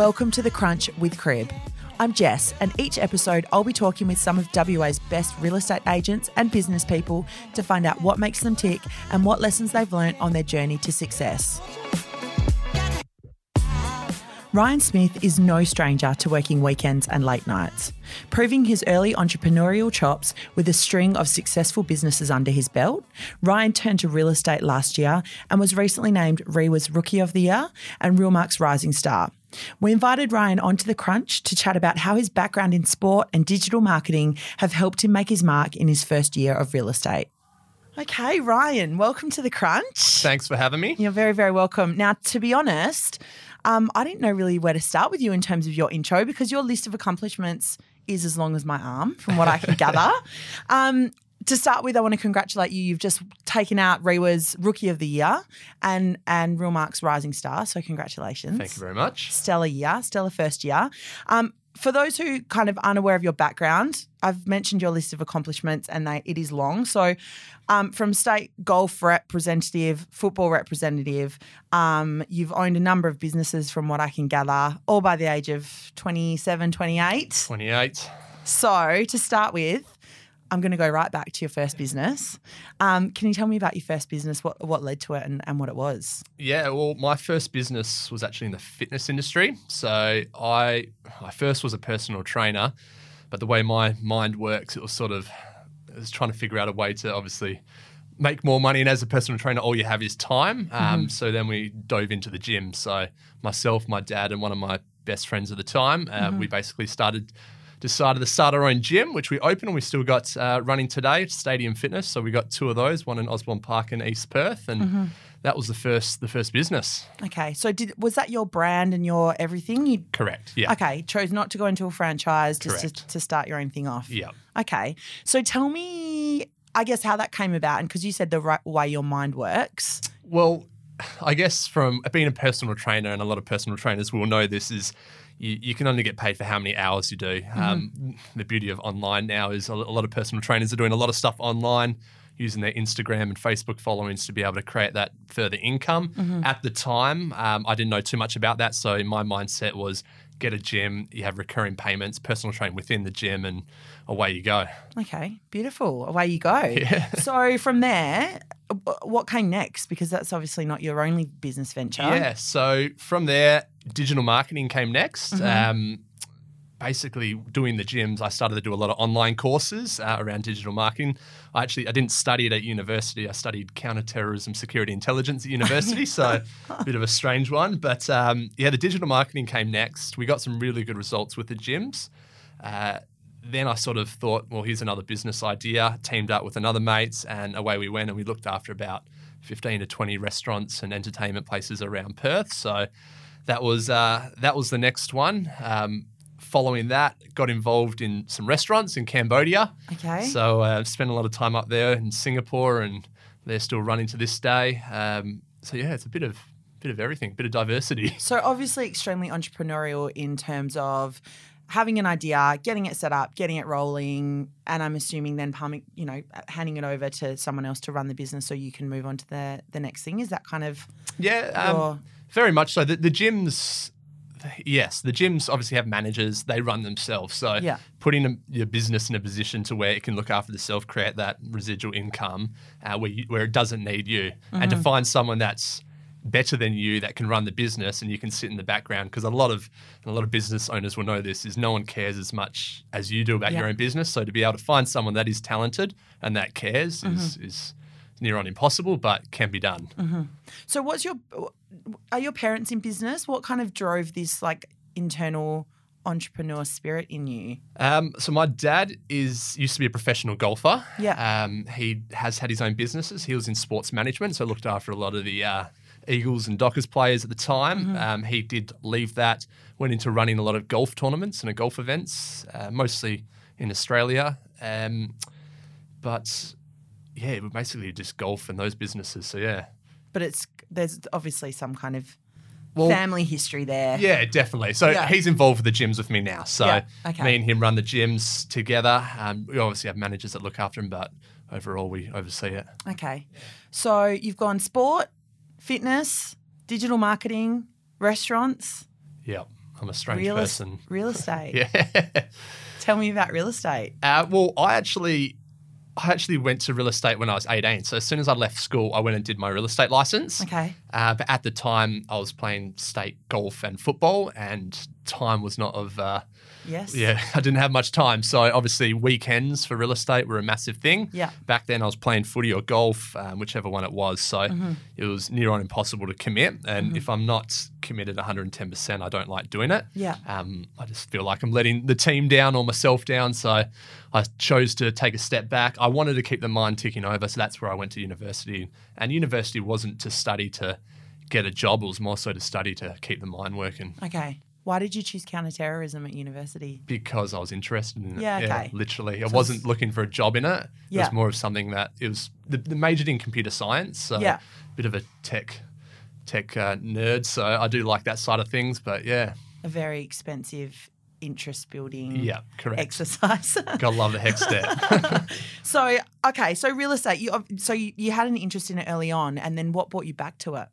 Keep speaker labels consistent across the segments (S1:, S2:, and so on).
S1: Welcome to The Crunch with Crib. I'm Jess, and each episode I'll be talking with some of WA's best real estate agents and business people to find out what makes them tick and what lessons they've learned on their journey to success. Ryan Smith is no stranger to working weekends and late nights. Proving his early entrepreneurial chops with a string of successful businesses under his belt, Ryan turned to real estate last year and was recently named REIWA's Rookie of the Year and Realmark's Rising Star. We invited Ryan onto the crunch to chat about how his background in sport and digital marketing have helped him make his mark in his first year of real estate. Okay, Ryan, welcome to the crunch.
S2: Thanks for having me.
S1: You're very, very welcome. Now, to be honest, um, I didn't know really where to start with you in terms of your intro because your list of accomplishments is as long as my arm, from what I can gather. Um, to start with, I want to congratulate you. You've just taken out REIWA's Rookie of the Year and and Realmark's Rising Star. So congratulations.
S2: Thank you very much.
S1: Stellar year, stellar first year. Um, for those who kind of unaware of your background, I've mentioned your list of accomplishments and they, it is long. So, um, from state golf representative, football representative, um, you've owned a number of businesses from what I can gather, all by the age of 27, 28.
S2: 28.
S1: So, to start with, I'm going to go right back to your first business. Um, can you tell me about your first business, what, what led to it and, and what it was?
S2: Yeah, well, my first business was actually in the fitness industry. So I, I first was a personal trainer, but the way my mind works, it was sort of, I was trying to figure out a way to obviously make more money. And as a personal trainer, all you have is time. Um,
S1: Mm-hmm.
S2: So then we dove into the gym. So myself, my dad, and one of my best friends at the time, uh,
S1: Mm-hmm.
S2: we basically started decided to start our own gym, which we opened and we still got uh, running today, Stadium Fitness. So we got two of those, one in Osborne Park in East Perth, and
S1: Mm-hmm.
S2: that was the first the first business.
S1: Okay, so did was that your brand and your everything? You
S2: Correct. Yeah.
S1: Okay, chose not to go into a franchise just to, to start your own thing off.
S2: Yeah.
S1: Okay, so tell me, I guess, how that came about, and because you said the right way your mind works.
S2: Well, I guess from being a personal trainer, and a lot of personal trainers will know this is. You, you can only get paid for how many hours you do. Um, the beauty of online now is a lot of personal trainers are doing a lot of stuff online, using their Instagram and Facebook followings to be able to create that further income. At the time, um, I didn't know too much about that, so my mindset was get a gym, you have recurring payments, personal training within the gym, and away you go.
S1: Okay, beautiful. Away you go. Yeah. So from there, what came next? Because that's obviously not your only business venture.
S2: Yeah. So from there, digital marketing came next.
S1: Mm-hmm.
S2: Um, basically, doing the gyms, I started to do a lot of online courses uh, around digital marketing. I actually I didn't study it at university. I studied counterterrorism security intelligence at university, so a bit of a strange one. But um, yeah, the digital marketing came next. We got some really good results with the gyms. Uh, then I sort of thought, well, here's another business idea. Teamed up with another mates, and away we went. And we looked after about 15 to 20 restaurants and entertainment places around Perth. So that was uh, that was the next one. Um, following that, got involved in some restaurants in Cambodia.
S1: Okay.
S2: So uh, spent a lot of time up there in Singapore, and they're still running to this day. Um, so yeah, it's a bit of bit of everything, bit of diversity.
S1: So obviously extremely entrepreneurial in terms of having an idea, getting it set up, getting it rolling, and I'm assuming then palming, you know, handing it over to someone else to run the business so you can move on to the the next thing. Is that kind of
S2: Yeah, um,
S1: your
S2: very much so. The, the gyms, yes, the gyms obviously have managers. They run themselves. So
S1: Yeah.
S2: putting a, your business in a position to where it can look after itself, create that residual income uh, where you, where it doesn't need you, and to find someone that's better than you that can run the business and you can sit in the background because a lot of a lot of business owners will know this is no one cares as much as you do about
S1: Yeah.
S2: your own business so to be able to find someone that is talented and that cares is is near on impossible but can be done
S1: So what's your are your parents in business? What kind of drove this like internal entrepreneur spirit in you?
S2: Um, so my dad is used to be a professional golfer.
S1: Yeah.
S2: Um, he has had his own businesses. He was in sports management, so looked after a lot of the uh, Eagles and Dockers players at the time. Um, he did leave that, went into running a lot of golf tournaments and golf events, uh, mostly in Australia. Um, but yeah, basically just golf and those businesses. So yeah.
S1: But it's there's obviously some kind of
S2: Well,
S1: family history there.
S2: Yeah, definitely. So
S1: Yeah.
S2: he's involved with the gyms with me now. So
S1: Yeah, okay.
S2: me and him run the gyms together. Um, we obviously have managers that look after him, but overall we oversee it.
S1: Okay. So you've gone sport, fitness, digital marketing, restaurants.
S2: Yeah. I'm a strange
S1: real,
S2: person.
S1: real estate.
S2: Yeah.
S1: Tell me about real estate.
S2: Uh, well, I actually, I actually went to real estate when I was 18. So as soon as I left school, I went and did my real estate license.
S1: Okay.
S2: Uh, but at the time, I was playing state golf and football, and time was not of. Uh,
S1: Yes.
S2: yeah, I didn't have much time. So obviously, weekends for real estate were a massive thing.
S1: Yeah.
S2: Back then, I was playing footy or golf, um, whichever one it was. So
S1: Mm-hmm.
S2: it was near on impossible to commit. And if I'm not committed 110%, I don't like doing it.
S1: Yeah.
S2: Um, I just feel like I'm letting the team down or myself down. So I chose to take a step back. I wanted to keep the mind ticking over. So that's where I went to university. And university wasn't to study to get a job, it was more so to study to keep the mind working
S1: Okay. Why did you choose counterterrorism at university?
S2: because I was interested in it.
S1: Yeah, okay.
S2: literally. I wasn't looking for a job in it.
S1: Yeah.
S2: It was more of something that it was the, the majored in computer science. So
S1: Yeah.
S2: a bit of a tech tech uh, nerd. So I do like that side of things. But yeah,
S1: A very expensive interest building
S2: yeah, correct.
S1: exercise.
S2: Gotta love the hex step.
S1: so okay, so real estate. You so you, you had an interest in it early on, and then what brought you back to it?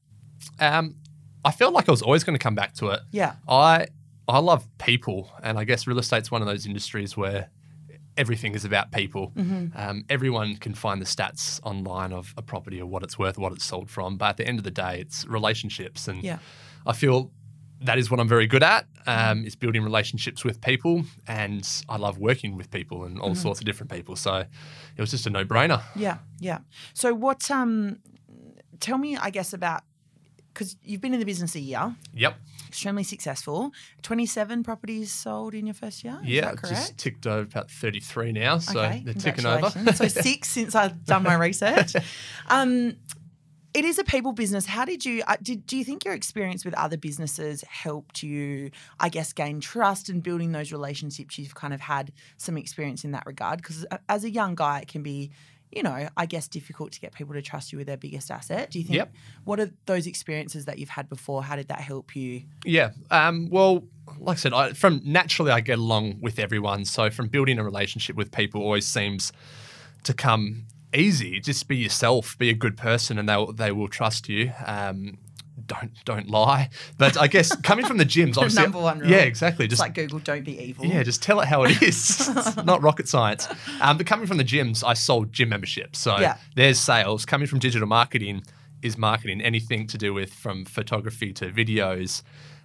S2: um, I felt like I was always going to come back to it.
S1: Yeah.
S2: I I love people, and I guess real estate's one of those industries where everything is about people.
S1: Mm-hmm.
S2: Um, everyone can find the stats online of a property or what it's worth, what it's sold from, but at the end of the day, it's relationships, and
S1: Yeah.
S2: I feel that is what I'm very good at um, is building relationships with people, and I love working with people and
S1: Mm-hmm.
S2: all sorts of different people. So it was just a no brainer.
S1: Yeah, yeah. So what? Um, tell me, I guess about because you've been in the business a year,
S2: Yep.
S1: extremely successful. Twenty-seven properties sold in your first year. Is
S2: yeah, just ticked over about 33 now, so
S1: okay,
S2: they're ticking over.
S1: so six since I've done my research. Um, it is a people business. How did you? Uh, did do you think your experience with other businesses helped you? I guess gain trust and building those relationships. You've kind of had some experience in that regard because as a young guy, it can be. You know, I guess difficult to get people to trust you with their biggest asset. Do you think?
S2: Yep.
S1: What are those experiences that you've had before? How did that help you?
S2: Yeah. Um, well, like I said, I, from naturally I get along with everyone. So from building a relationship with people always seems to come easy. Just be yourself, be a good person, and they will, they will trust you. Um, don't don't lie. But I guess coming from the gyms, obviously,
S1: number one rule.
S2: Yeah, exactly.
S1: It's
S2: Just
S1: like Google, don't be evil.
S2: yeah, just tell it how it is. it's not rocket science. Um, but coming from the gyms, I sold gym memberships. So
S1: Yeah.
S2: there's sales. Coming from digital marketing is marketing. Anything to do with from photography to videos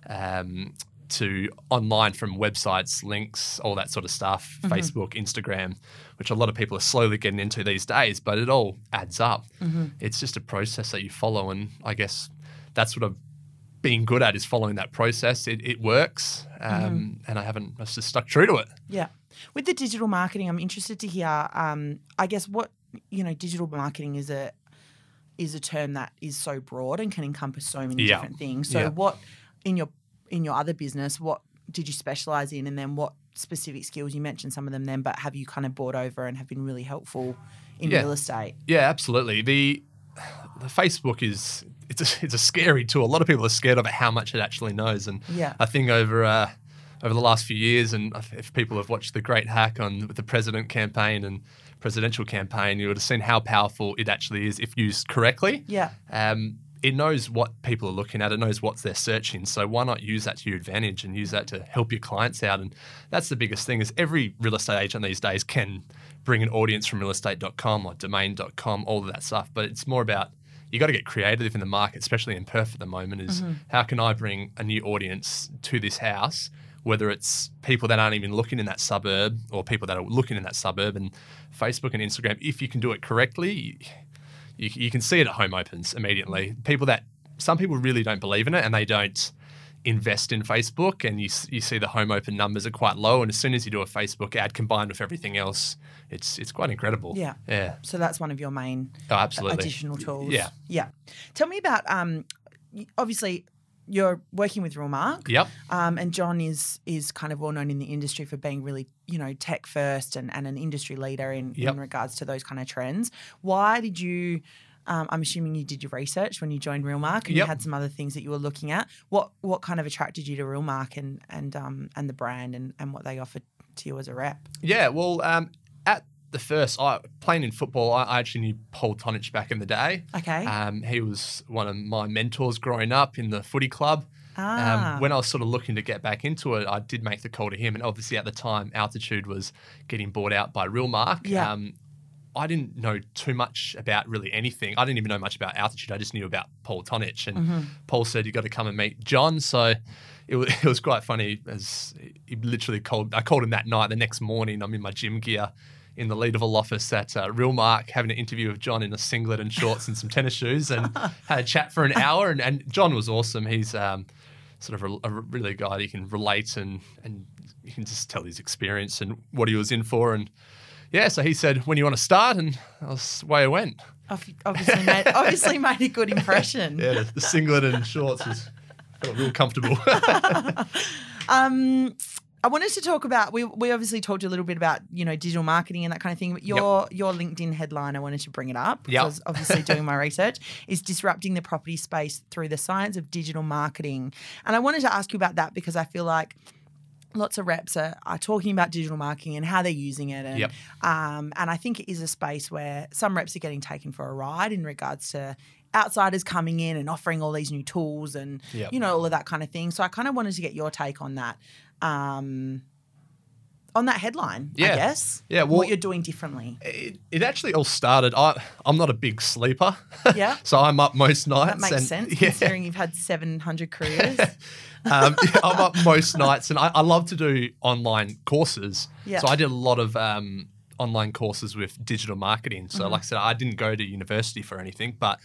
S2: um, to online from websites, links, all that sort of stuff,
S1: Mm-hmm.
S2: Facebook, Instagram, which a lot of people are slowly getting into these days, but it all adds up.
S1: Mm-hmm.
S2: It's just a process that you follow. And I guess that's what I've been good at is following that process. It, it works, um,
S1: Mm-hmm.
S2: and I haven't. I've just stuck true to it.
S1: Yeah. With the digital marketing, I'm interested to hear. Um, I guess what you know, digital marketing is a is a term that is so broad and can encompass so many
S2: Yeah.
S1: different things. So,
S2: Yeah.
S1: what in your in your other business, what did you specialize in, and then what specific skills you mentioned some of them then, but have you kind of brought over and have been really helpful in
S2: Yeah.
S1: real estate?
S2: Yeah, absolutely. The the Facebook is it's a, it's a scary tool. A lot of people are scared of it, how much it actually knows. And
S1: Yeah.
S2: I think over uh, over the last few years, and if people have watched the Great Hack on with the president campaign and presidential campaign, you would have seen how powerful it actually is if used correctly.
S1: Yeah.
S2: Um, it knows what people are looking at. It knows what they're searching. So why not use that to your advantage and use that to help your clients out? And that's the biggest thing is every real estate agent these days can bring an audience from realestate.com or domain.com, all of that stuff. But it's more about you got to get creative in the market, especially in Perth at the moment. Is mm-hmm. how can I bring a new audience to this house? Whether it's people that aren't even looking in that suburb or people that are looking in that suburb, and Facebook and Instagram, if you can do it correctly, you, you can see it at home opens immediately. People that some people really don't believe in it and they don't invest in Facebook, and you you see the home open numbers are quite low. And as soon as you do a Facebook ad combined with everything else, it's it's quite incredible.
S1: Yeah.
S2: yeah,
S1: So that's one of your main
S2: oh, absolutely.
S1: additional tools.
S2: Yeah.
S1: Yeah. Tell me about um obviously you're working with Realmark.
S2: Yep.
S1: Um, and John is is kind of well known in the industry for being really, you know, tech first and, and an industry leader in,
S2: Yep.
S1: in regards to those kind of trends. Why did you um, I'm assuming you did your research when you joined Realmark and you had some other things that you were looking at. What what kind of attracted you to Realmark and and um and the brand and, and what they offered to you as a rep?
S2: Yeah, well, um, at the first, I playing in football, I, I actually knew Paul Tonich back in the day.
S1: Okay.
S2: Um, he was one of my mentors growing up in the footy club.
S1: Ah.
S2: Um, when I was sort of looking to get back into it, I did make the call to him, and obviously at the time, Altitude was getting bought out by Realmark.
S1: Yeah.
S2: Um, I didn't know too much about really anything. I didn't even know much about altitude. I just knew about Paul Tonich, and
S1: Mm-hmm.
S2: Paul said you got to come and meet John. So it was, it was quite funny as he literally called. I called him that night. The next morning, I'm in my gym gear in the Leederville office at uh, Realmark, having an interview with John in a singlet and shorts and some tennis shoes, and had a chat for an hour. And, and John was awesome. He's um, sort of a, a really guy that you can relate and and you can just tell his experience and what he was in for and. Yeah, so he said, "When you want to start?" And that's the way it went.
S1: Obviously, made, obviously made a good impression.
S2: Yeah, the, the singlet and shorts was got real comfortable.
S1: Um, I wanted to talk about. We, we obviously talked a little bit about you know digital marketing and that kind of thing. But your your LinkedIn headline, I wanted to bring it up because
S2: Yep.
S1: I was obviously doing my research is disrupting the property space through the science of digital marketing. And I wanted to ask you about that because I feel like lots of reps are, are talking about digital marketing and how they're using it. And,
S2: Yep.
S1: um, and I think it is a space where some reps are getting taken for a ride in regards to outsiders coming in and offering all these new tools and,
S2: Yep.
S1: you know, all of that kind of thing. So I kind of wanted to get your take on that. Um, on that headline, I
S2: Yeah.
S1: guess.
S2: Yeah, well-
S1: what you're doing differently.
S2: it, it actually all started. I I'm not a big sleeper.
S1: Yeah.
S2: so I'm up most nights.
S1: That makes
S2: and,
S1: sense
S2: Yeah.
S1: considering you've had 700 careers.
S2: um, yeah, I'm up most nights, and I, I love to do online courses.
S1: Yeah.
S2: So I did a lot of um, online courses with digital marketing. So,
S1: Mm-hmm.
S2: like I said, I didn't go to university for anything, but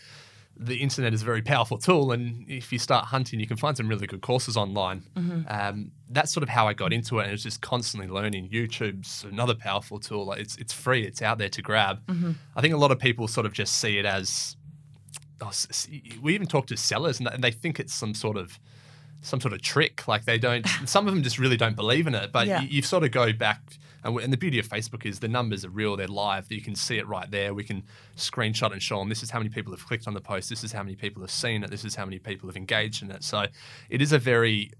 S2: the internet is a very powerful tool, and if you start hunting, you can find some really good courses online.
S1: Mm-hmm.
S2: Um, that's sort of how I got into it, and it's just constantly learning. YouTube's another powerful tool. Like, It's it's free. It's out there to grab.
S1: Mm-hmm.
S2: I think a lot of people sort of just see it as oh, we even talk to sellers and they think it's some sort of some sort of trick. Like they don't. some of them just really don't believe in it. But
S1: Yeah.
S2: you, you sort of go back, and, and the beauty of Facebook is the numbers are real. They're live. You can see it right there. We can screenshot and show them. This is how many people have clicked on the post. This is how many people have seen it. This is how many people have engaged in it. So it is a very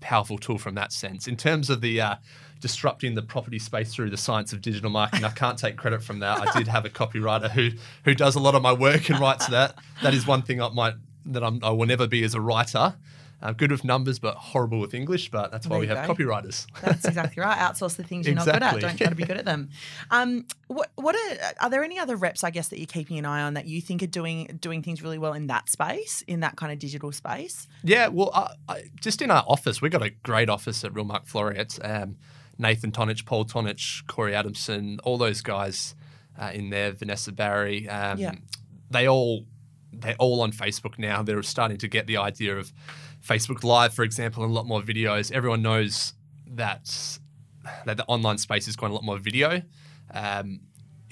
S2: powerful tool from that sense. In terms of the uh, disrupting the property space through the science of digital marketing, I can't take credit from that. I did have a copywriter who who does a lot of my work and writes that. That is one thing I might that I'm, I will never be as a writer. I'm good with numbers, but horrible with English. But that's why
S1: There
S2: we have
S1: go.
S2: copywriters.
S1: That's exactly right. Outsource the things you're not good at. Don't try to be good at them. Um, what what are are there any other reps I guess that you're keeping an eye on that you think are doing doing things really well in that space, in that kind of digital space?
S2: Yeah, well, I, I, just in our office, we've got a great office at Real Mark Floreat. Um, Nathan Tonich, Paul Tonich, Corey Adamson, all those guys uh, in there, Vanessa Barry. Um,
S1: Yeah.
S2: They all they're all on Facebook now. They're starting to get the idea of Facebook Live, for example, and a lot more videos. Everyone knows that that the online space is going a lot more video. Um,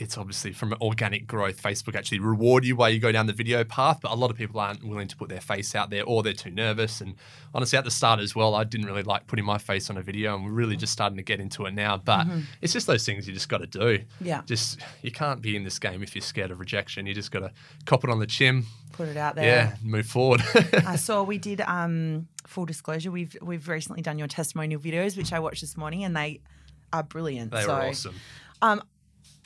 S2: it's obviously from organic growth. Facebook actually reward you while you go down the video path, but a lot of people aren't willing to put their face out there, or they're too nervous. And honestly, at the start as well, I didn't really like putting my face on a video, and we're really just starting to get into it now. But it's just those things you just got to do.
S1: Yeah.
S2: Just you can't be in this game if you're scared of rejection. You just got to cop it on the chin.
S1: Put it out there.
S2: Yeah, move forward.
S1: I saw we did um, full disclosure. We've we've recently done your testimonial videos, which I watched this morning, and they are brilliant.
S2: they
S1: so,
S2: were awesome.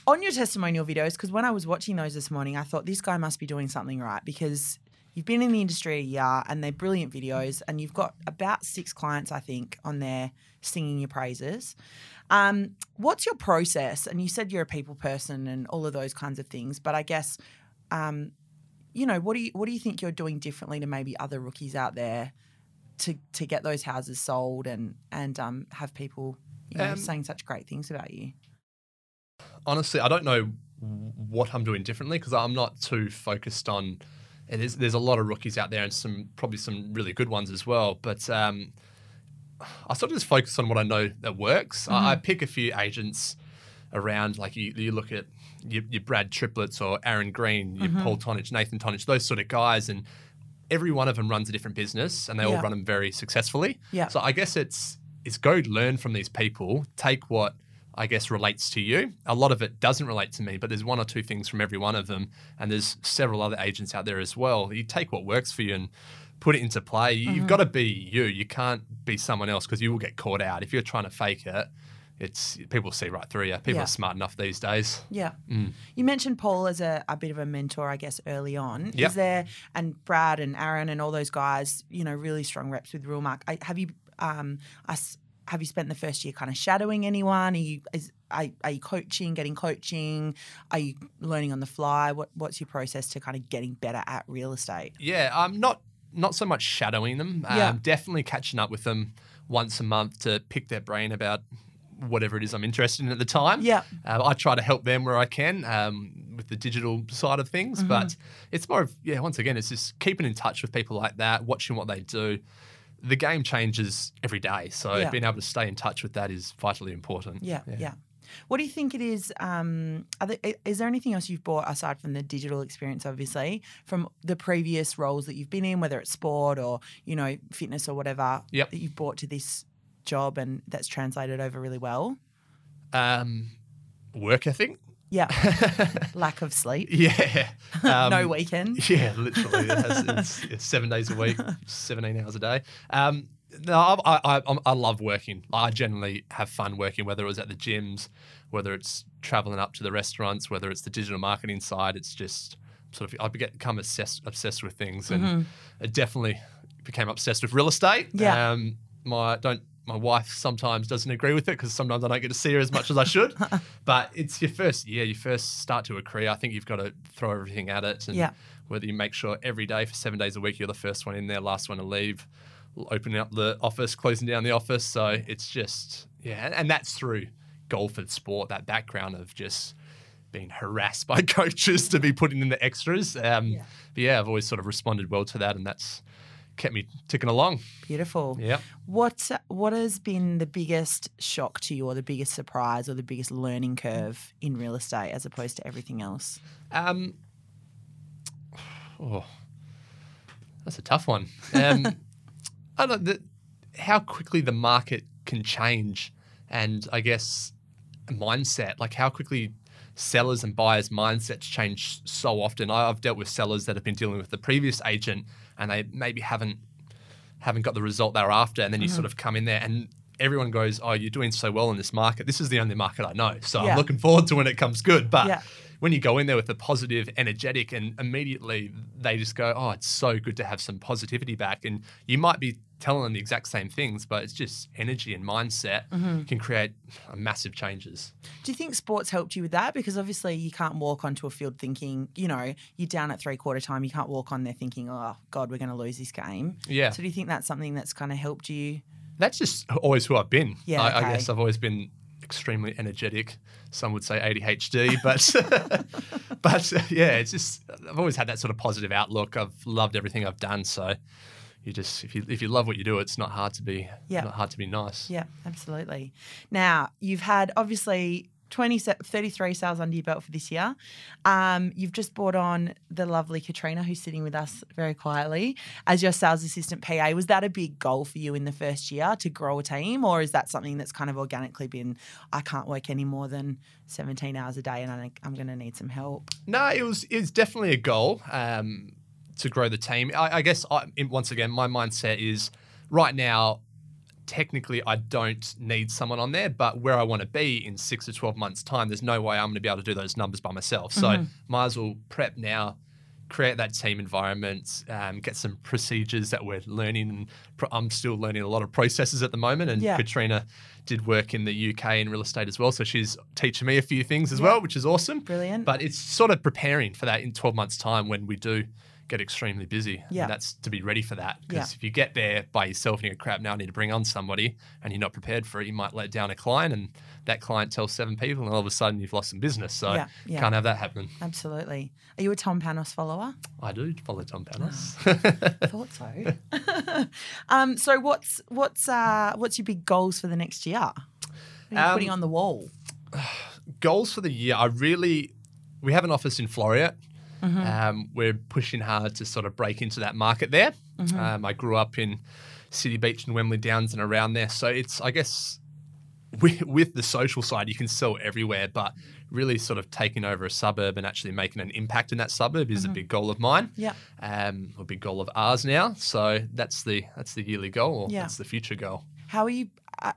S1: On your testimonial videos, because when I was watching those this morning, I thought this guy must be doing something right because you've been in the industry a year and they're brilliant videos, and you've got about six clients, I think, on there singing your praises. Um, what's your process? And you said you're a people person and all of those kinds of things, but I guess, um, you know, what do you what do you think you're doing differently to maybe other rookies out there to to get those houses sold and and um, have people you know
S2: Um,
S1: saying such great things about you?
S2: Honestly, I don't know what I'm doing differently because I'm not too focused on. It is, there's a lot of rookies out there and some probably some really good ones as well. But um, I sort of just focus on what I know that works. I, I pick a few agents around, like you, you look at your, your Brad Triplets or Aaron Green, your Paul Tonich, Nathan Tonich, those sort of guys, and every one of them runs a different business and they
S1: Yeah.
S2: all run them very successfully.
S1: Yeah.
S2: So I guess it's it's go learn from these people, take what I guess relates to you. A lot of it doesn't relate to me, but there's one or two things from every one of them, and there's several other agents out there as well. You take what works for you and put it into play. You- You've got to be you. You can't be someone else because you will get caught out if you're trying to fake it. it's people see right through you. People
S1: Yeah.
S2: are smart enough these days.
S1: Yeah.
S2: Mm.
S1: You mentioned Paul as a, a bit of a mentor, I guess, early on.
S2: Yep.
S1: Is there, and Brad and Aaron and all those guys, you know, really strong reps with Realmark. I, have you, um, us, have you spent the first year kind of shadowing anyone? Are you, is, are, are you coaching, getting coaching? Are you learning on the fly? What, what's your process to kind of getting better at real estate?
S2: Yeah, I'm um, not not so much shadowing them. Um,
S1: Yeah.
S2: Definitely catching up with them once a month to pick their brain about whatever it is I'm interested in at the time.
S1: Yeah.
S2: Uh, I try to help them where I can um, with the digital side of things,
S1: Mm-hmm.
S2: but it's more of yeah. Once again, it's just keeping in touch with people like that, watching what they do. The game changes every day, so
S1: Yeah.
S2: being able to stay in touch with that is vitally important.
S1: Yeah, yeah. What do you think it is? Um, there, is there anything else you've brought aside from the digital experience, obviously, from the previous roles that you've been in, whether it's sport or you know fitness or whatever,
S2: Yep.
S1: that you've brought to this job and that's translated over really well?
S2: Um, work ethic.
S1: Yeah, lack of sleep,
S2: Yeah. Um,
S1: no weekend.
S2: Yeah, literally. It's, it's seven days a week, 17 hours a day. Um, no, I, I, I, I love working. I generally have fun working, whether it was at the gyms, whether it's traveling up to the restaurants, whether it's the digital marketing side. It's just sort of, I become obsessed, obsessed with things and it definitely became obsessed with real estate.
S1: Yeah.
S2: Um, my, don't, my wife sometimes doesn't agree with it because sometimes I don't get to see her as much as I should. but it's your first year, you first start to a career. I think you've got to throw everything at it. And
S1: Yeah.
S2: whether you make sure every day for seven days a week you're the first one in there, last one to leave, opening up the office, closing down the office. So it's just yeah, and, and that's through golf and sport. That background of just being harassed by coaches to be putting in the extras. Um,
S1: Yeah.
S2: But yeah, I've always sort of responded well to that, and that's kept me ticking along.
S1: Beautiful.
S2: Yeah.
S1: What what has been the biggest shock to you, or the biggest surprise, or the biggest learning curve in real estate as opposed to everything else?
S2: Um, oh, that's a tough one. Um, I don't know the, how quickly the market can change, and I guess mindset, like how quickly sellers and buyers' mindsets change so often. I've dealt with sellers that have been dealing with the previous agent, and they maybe haven't haven't got the result they're after, and then you mm-hmm. sort of come in there and. Everyone goes, Oh, you're doing so well in this market. This is the only market I know. So
S1: Yeah.
S2: I'm looking forward to when it comes good. But
S1: Yeah.
S2: when you go in there with a positive, energetic, and immediately they just go, "Oh, it's so good to have some positivity back." And you might be telling them the exact same things, but it's just energy and mindset
S1: Mm-hmm.
S2: can create massive changes.
S1: Do you think sports helped you with that? Because obviously you can't walk onto a field thinking, you know, you're down at three quarter time. You can't walk on there thinking, oh God, we're going to lose this game.
S2: Yeah,
S1: So do you think that's something that's kind of helped you?
S2: that's just always who I've been.
S1: Yeah,
S2: I, I guess I've always been extremely energetic. Some would say ADHD, but but yeah, it's just I've always had that sort of positive outlook. I've loved everything I've done, so. You just if you if you love what you do, it's not hard to be
S1: Yeah.
S2: not hard to be nice.
S1: Yeah, absolutely. Now you've had obviously 20, 33 sales under your belt for this year. Um, you've just brought on the lovely Katrina, who's sitting with us very quietly as your sales assistant PA. Was that a big goal for you in the first year to grow a team, or is that something that's kind of organically been? I can't work any more than seventeen hours a day, and I, I'm going to need some help.
S2: No, it was it's definitely a goal um, to grow the team. I, I guess I, once again, my mindset is right now. Technically, I don't need someone on there, but where I want to be in six to twelve months' time, there's no way I'm going to be able to do those numbers by myself. So, might as well prep now, create that team environment, um, get some procedures that we're learning. And I'm still learning a lot of processes at the moment. And
S1: Yeah.
S2: Katrina did work in the UK in real estate as well, so she's teaching me a few things as well, which is awesome.
S1: Brilliant.
S2: But it's sort of preparing for that in 12 months' time when we do get extremely busy.
S1: Yeah.
S2: And that's to be ready for that. Because
S1: Yeah.
S2: if you get there by yourself and you go, crap, now I need to bring on somebody and you're not prepared for it, you might let down a client and that client tells seven people and all of a sudden you've lost some business. So
S1: Yeah, yeah.
S2: can't have that happen.
S1: Absolutely. Are you a Tom Panos follower?
S2: I do follow Tom Panos.
S1: I thought so. um, so what's what's uh, what's your big goals for the next year? What are you
S2: Um,
S1: putting on the wall?
S2: Goals for the year. I really, we have an office in Floreat.
S1: Mm-hmm.
S2: Um, we're pushing hard to sort of break into that market there.
S1: Mm-hmm.
S2: Um, I grew up in City Beach and Wembley Downs and around there. So it's, I guess, with, with the social side, you can sell everywhere, but really sort of taking over a suburb and actually making an impact in that suburb is a big goal of mine.
S1: Yeah.
S2: Um, a big goal of ours now. So that's the that's the yearly goal, or
S1: Yeah.
S2: that's the future goal.
S1: How are you?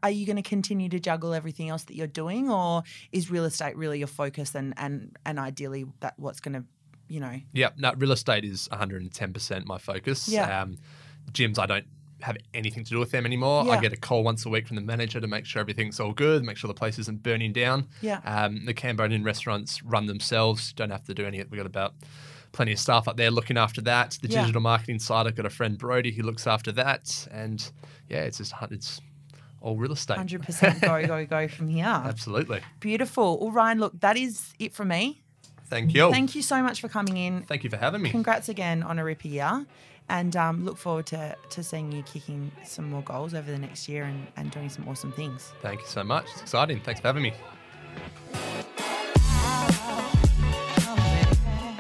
S1: Are you going to continue to juggle everything else that you're doing, or is real estate really your focus? And and and ideally, that what's going to, you know,
S2: Yeah, no, real estate is 110% my focus.
S1: Yeah.
S2: Um, gyms, I don't have anything to do with them anymore.
S1: Yeah.
S2: I get a call once a week from the manager to make sure everything's all good, make sure the place isn't burning down.
S1: Yeah.
S2: Um, the Cambodian restaurants run themselves, don't have to do any. We've got about plenty of staff up there looking after that. The
S1: Yeah.
S2: digital marketing side, I've got a friend, Brody, who looks after that. And yeah, it's just, it's all real estate.
S1: hundred percent go go go from here?
S2: Absolutely.
S1: Beautiful. Well, Ryan, look, that is it from me.
S2: Thank you.
S1: Thank you so much for coming in.
S2: Thank you for having me.
S1: Congrats again on a ripper year. And um, look forward to, to seeing you kicking some more goals over the next year and, and doing some awesome things.
S2: Thank you so much. It's exciting. Thanks for having me.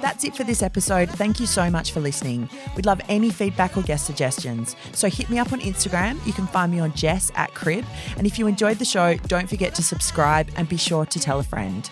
S1: That's it for this episode. Thank you so much for listening. We'd love any feedback or guest suggestions. So hit me up on Instagram. You can find me on Jess at Crib. And if you enjoyed the show, don't forget to subscribe and be sure to tell a friend.